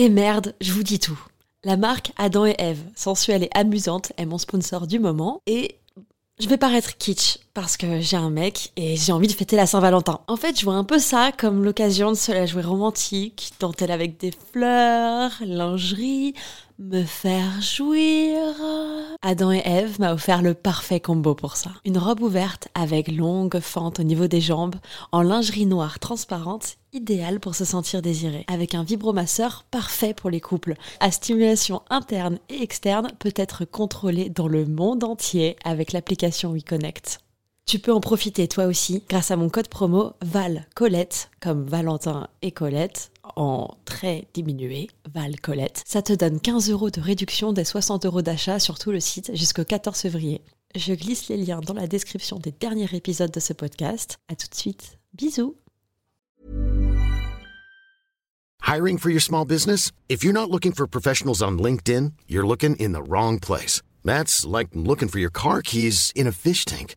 Et merde, je vous dis tout. La marque Adam et Eve, sensuelle et amusante, est mon sponsor du moment et je vais paraître kitsch parce que j'ai un mec et j'ai envie de fêter la Saint-Valentin. En fait, je vois un peu ça comme l'occasion de se la jouer romantique, dentelle avec des fleurs, lingerie, me faire jouir. Adam et Eve m'a offert le parfait combo pour ça. Une robe ouverte avec longue fente au niveau des jambes, en lingerie noire transparente, idéale pour se sentir désiré. Avec un vibromasseur parfait pour les couples. À stimulation interne et externe peut être contrôlée dans le monde entier avec l'application WeConnect. Tu peux en profiter toi aussi grâce à mon code promo Val Colette, comme Valentin et Colette, en très diminué, Val Colette. Ça te donne 15 euros de réduction des 60 euros d'achat sur tout le site jusqu'au 14 février. Je glisse les liens dans la description des derniers épisodes de ce podcast. À tout de suite. Bisous. Hiring for your small business? If you're not looking for professionals on LinkedIn, you're looking in the wrong place. That's like looking for your car keys in a fish tank.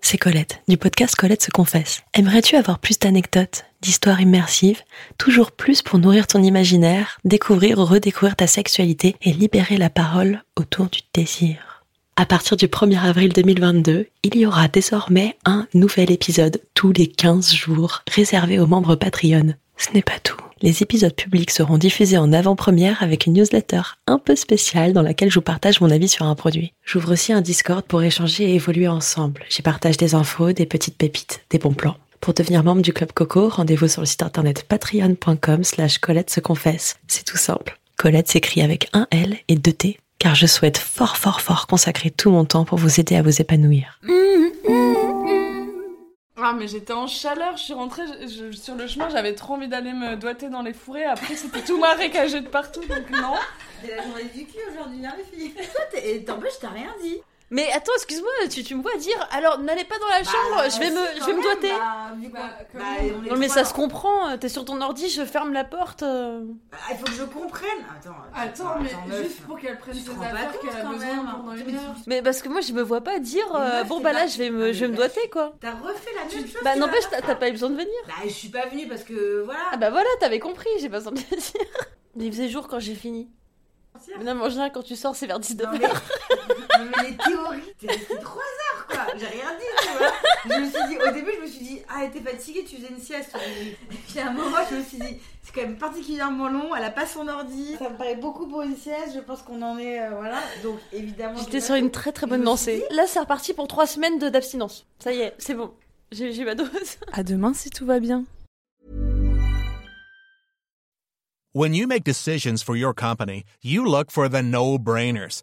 c'est Colette, du podcast Colette se confesse. Aimerais-tu avoir plus d'anecdotes, d'histoires immersives, toujours plus pour nourrir ton imaginaire, découvrir ou redécouvrir ta sexualité et libérer la parole autour du désir? À partir du 1er avril 2022, il y aura désormais un nouvel épisode tous les 15 jours réservé aux membres Patreon. Ce n'est pas tout. Les épisodes publics seront diffusés en avant-première avec une newsletter un peu spéciale dans laquelle je vous partage mon avis sur un produit. J'ouvre aussi un Discord pour échanger et évoluer ensemble. J'y partage des infos, des petites pépites, des bons plans. Pour devenir membre du Club Coco, rendez-vous sur le site internet patreon.com slash Colette se confesse. C'est tout simple. Colette s'écrit avec un L et deux T, car je souhaite fort fort fort consacrer tout mon temps pour vous aider à vous épanouir. Ah mais j'étais en chaleur, je suis rentrée je- je- sur le chemin, j'avais trop envie d'aller me doiter dans les fourrés, après c'était tout marécagé de partout, donc non. C'est la journée du cul aujourd'hui, hein, les filles. Toi, t'es- et t'empêches, t'as rien dit. Mais attends, excuse-moi, tu, tu me vois dire, alors n'allez pas dans la chambre, Bah, je vais me, je vais me doiter. Bah, vu Bah, bah, Non mais ça se comprend, t'es sur ton ordi, je ferme la porte. euh. Bah, il faut que je comprenne. Attends, Attends, mais meuf. juste pour qu'elle prenne ses affaires qu'elle a besoin même. pendant une heure. Mais parce que moi je me vois pas dire, euh, meuf, bon bah là je vais me, je vais me doiter quoi. T'as refait la même chose. Bah n'empêche, t'as pas eu besoin de venir. Bah, je suis pas venue parce que voilà. Ah bah voilà, t'avais compris, j'ai pas besoin de le dire. Il faisait jour quand j'ai fini. Non mais en général quand tu sors c'est vers 19h. Mais, les théories, t'es resté 3 heures quoi. J'ai rien dit, tu vois. Je me suis dit, au début, je me suis dit, ah, elle était fatiguée, tu faisais une sieste. Et puis à un moment, je me suis dit, c'est quand même particulièrement long, elle a pas son ordi. Ça me paraît beaucoup pour une sieste, je pense qu'on en est, euh, voilà. Donc évidemment. J'étais sur une très très bonne lancée. Là c'est reparti pour 3 semaines de- d'abstinence. Ça y est, c'est bon. J'ai j'ai ma dose. À demain si tout va bien. When you make decisions for your company, you look for the no-brainers.